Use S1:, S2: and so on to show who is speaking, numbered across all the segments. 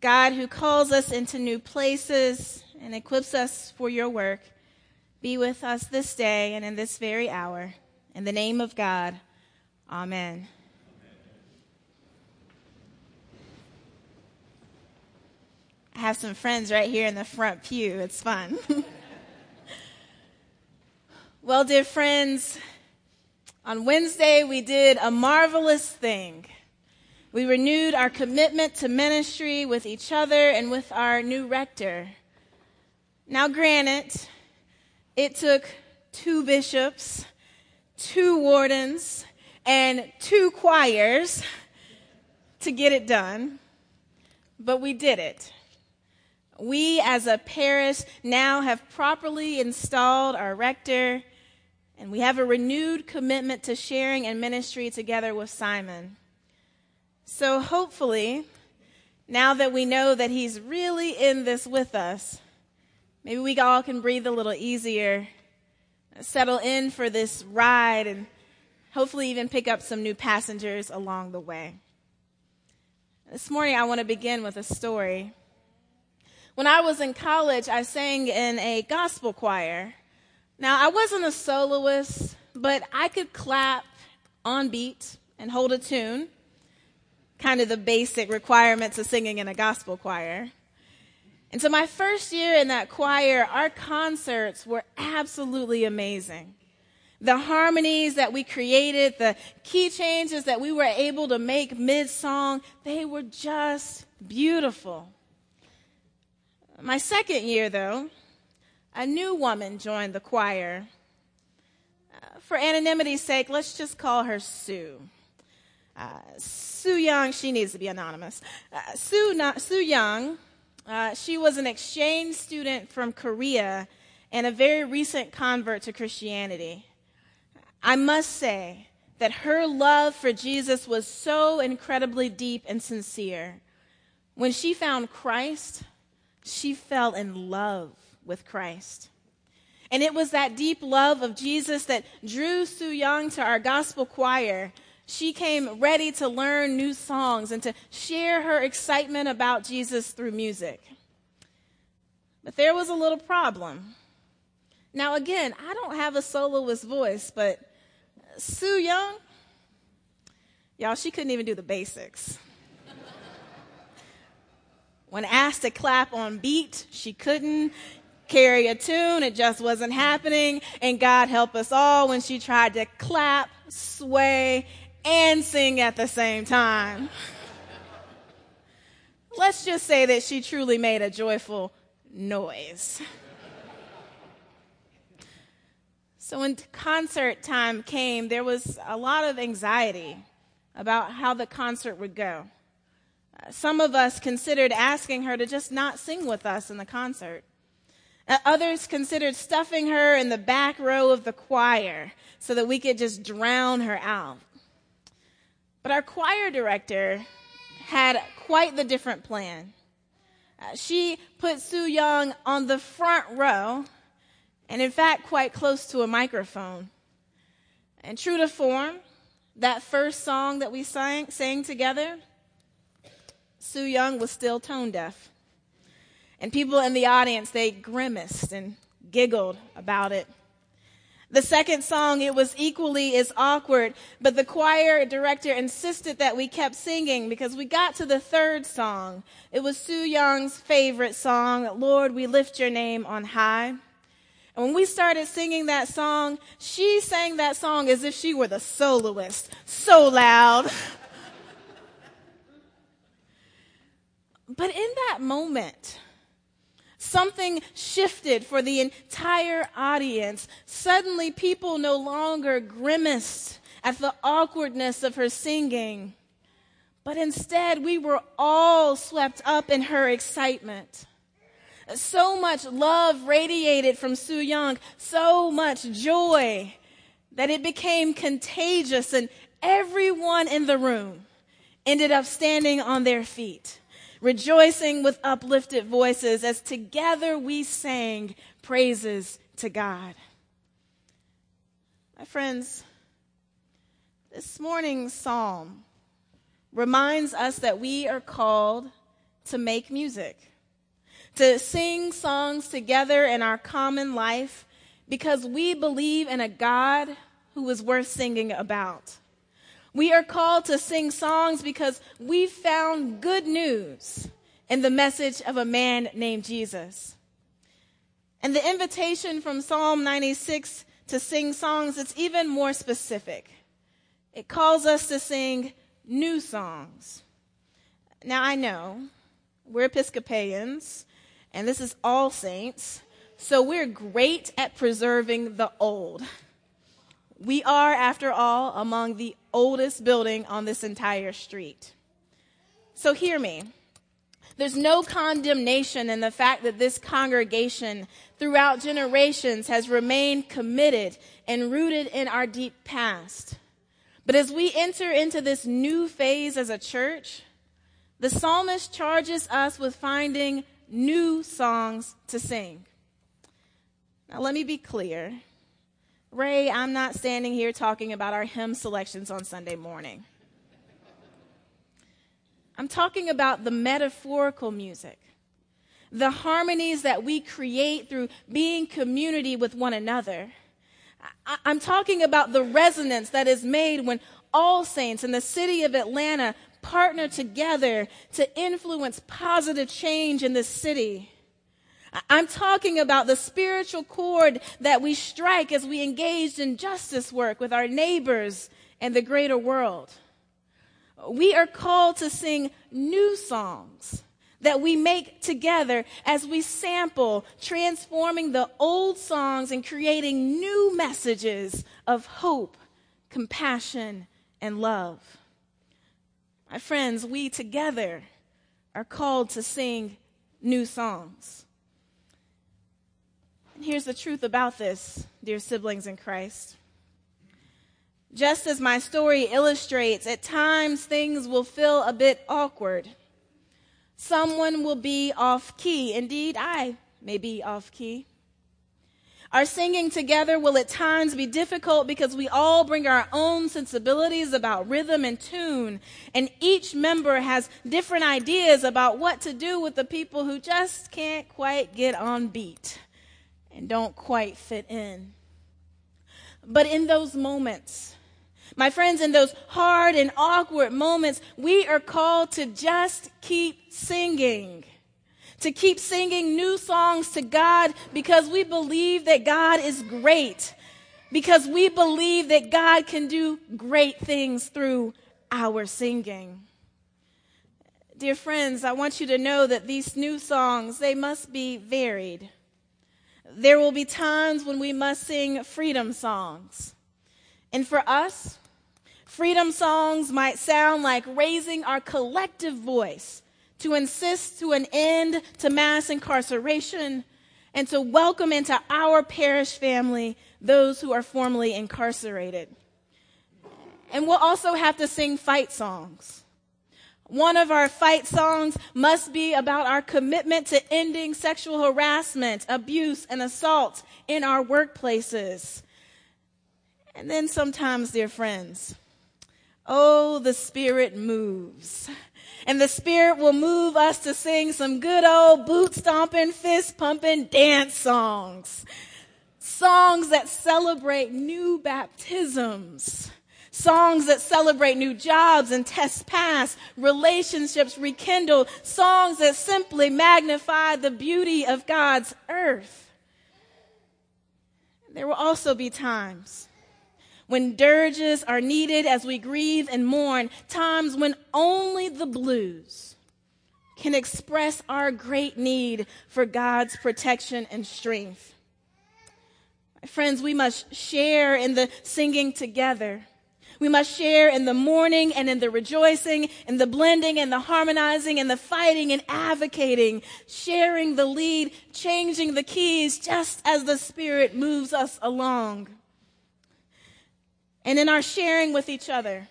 S1: God who calls us into new places and equips us for your work, be with us this day and in this very hour. In the name of God, amen. I have some friends right here in the front pew. It's fun. well, dear friends, on Wednesday we did a marvelous thing. We renewed our commitment to ministry with each other and with our new rector. Now, granted, it took two bishops, two wardens, and two choirs to get it done, but we did it. We as a parish now have properly installed our rector, and we have a renewed commitment to sharing and ministry together with Simon. So hopefully, now that we know that he's really in this with us, maybe we all can breathe a little easier, settle in for this ride, and hopefully even pick up some new passengers along the way. This morning, I want to begin with a story. When I was in college, I sang in a gospel choir. Now, I wasn't a soloist, but I could clap on beat and hold a tune, kind of the basic requirements of singing in a gospel choir. And so, my first year in that choir, our concerts were absolutely amazing. The harmonies that we created, the key changes that we were able to make mid song, they were just beautiful. My second year, though, a new woman joined the choir. Uh, for anonymity's sake, let's just call her Sue. Uh, Sue Young, she needs to be anonymous. Uh, Sue, Sue Young, uh, she was an exchange student from Korea and a very recent convert to Christianity. I must say that her love for Jesus was so incredibly deep and sincere. When she found Christ, she fell in love with Christ. And it was that deep love of Jesus that drew Sue Young to our gospel choir. She came ready to learn new songs and to share her excitement about Jesus through music. But there was a little problem. Now, again, I don't have a soloist voice, but Sue Young, y'all, she couldn't even do the basics. When asked to clap on beat, she couldn't carry a tune. It just wasn't happening. And God help us all when she tried to clap, sway, and sing at the same time. Let's just say that she truly made a joyful noise. So when concert time came, there was a lot of anxiety about how the concert would go. Some of us considered asking her to just not sing with us in the concert. Uh, others considered stuffing her in the back row of the choir so that we could just drown her out. But our choir director had quite the different plan. Uh, she put Sue Young on the front row, and in fact, quite close to a microphone. And true to form, that first song that we sang, sang together, Sue Young was still tone deaf. And people in the audience, they grimaced and giggled about it. The second song, it was equally as awkward, but the choir director insisted that we kept singing because we got to the third song. It was Sue Young's favorite song, Lord, we lift your name on high. And when we started singing that song, she sang that song as if she were the soloist, so loud. But in that moment, something shifted for the entire audience. Suddenly, people no longer grimaced at the awkwardness of her singing, but instead, we were all swept up in her excitement. So much love radiated from Sue Young, so much joy that it became contagious, and everyone in the room ended up standing on their feet rejoicing with uplifted voices as together we sang praises to God. My friends, this morning's psalm reminds us that we are called to make music, to sing songs together in our common life because we believe in a God who is worth singing about. We are called to sing songs because we found good news in the message of a man named Jesus. And the invitation from Psalm 96 to sing songs, it's even more specific. It calls us to sing new songs. Now I know we're Episcopalians and this is all saints, so we're great at preserving the old. We are, after all, among the oldest building on this entire street. So hear me. There's no condemnation in the fact that this congregation throughout generations has remained committed and rooted in our deep past. But as we enter into this new phase as a church, the psalmist charges us with finding new songs to sing. Now, let me be clear. Ray, I'm not standing here talking about our hymn selections on Sunday morning. I'm talking about the metaphorical music, the harmonies that we create through being community with one another. I- I'm talking about the resonance that is made when all saints in the city of Atlanta partner together to influence positive change in this city. I'm talking about the spiritual chord that we strike as we engage in justice work with our neighbors and the greater world. We are called to sing new songs that we make together as we sample, transforming the old songs and creating new messages of hope, compassion, and love. My friends, we together are called to sing new songs. And here's the truth about this, dear siblings in Christ. Just as my story illustrates, at times things will feel a bit awkward. Someone will be off key. Indeed, I may be off key. Our singing together will at times be difficult because we all bring our own sensibilities about rhythm and tune, and each member has different ideas about what to do with the people who just can't quite get on beat and don't quite fit in. But in those moments, my friends, in those hard and awkward moments, we are called to just keep singing. To keep singing new songs to God because we believe that God is great. Because we believe that God can do great things through our singing. Dear friends, I want you to know that these new songs, they must be varied. There will be times when we must sing freedom songs. And for us, freedom songs might sound like raising our collective voice to insist to an end to mass incarceration and to welcome into our parish family those who are formerly incarcerated. And we'll also have to sing fight songs one of our fight songs must be about our commitment to ending sexual harassment, abuse, and assault in our workplaces. And then sometimes, dear friends, oh, the Spirit moves. And the Spirit will move us to sing some good old boot stomping, fist pumping dance songs. Songs that celebrate new baptisms songs that celebrate new jobs and tests passed, relationships rekindled, songs that simply magnify the beauty of God's earth. There will also be times when dirges are needed as we grieve and mourn, times when only the blues can express our great need for God's protection and strength. My friends, we must share in the singing together we must share in the mourning and in the rejoicing, in the blending and the harmonizing and the fighting and advocating, sharing the lead, changing the keys just as the Spirit moves us along. And in our sharing with each other,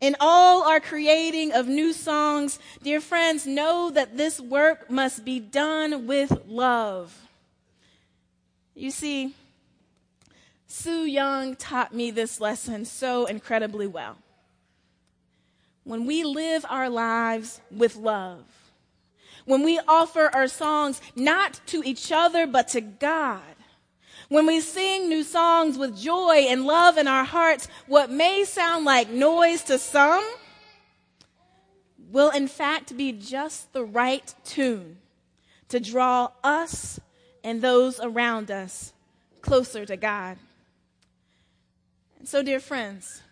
S1: in all our creating of new songs, dear friends, know that this work must be done with love. You see, Sue Young taught me this lesson so incredibly well. When we live our lives with love, when we offer our songs not to each other, but to God, when we sing new songs with joy and love in our hearts, what may sound like noise to some will in fact be just the right tune to draw us and those around us closer to God. So, dear friends,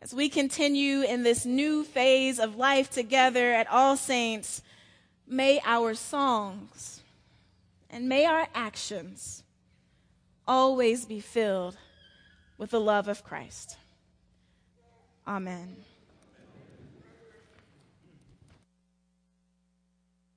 S1: as we continue in this new phase of life together at All Saints, may our songs and may our actions always be filled with the love of Christ. Amen.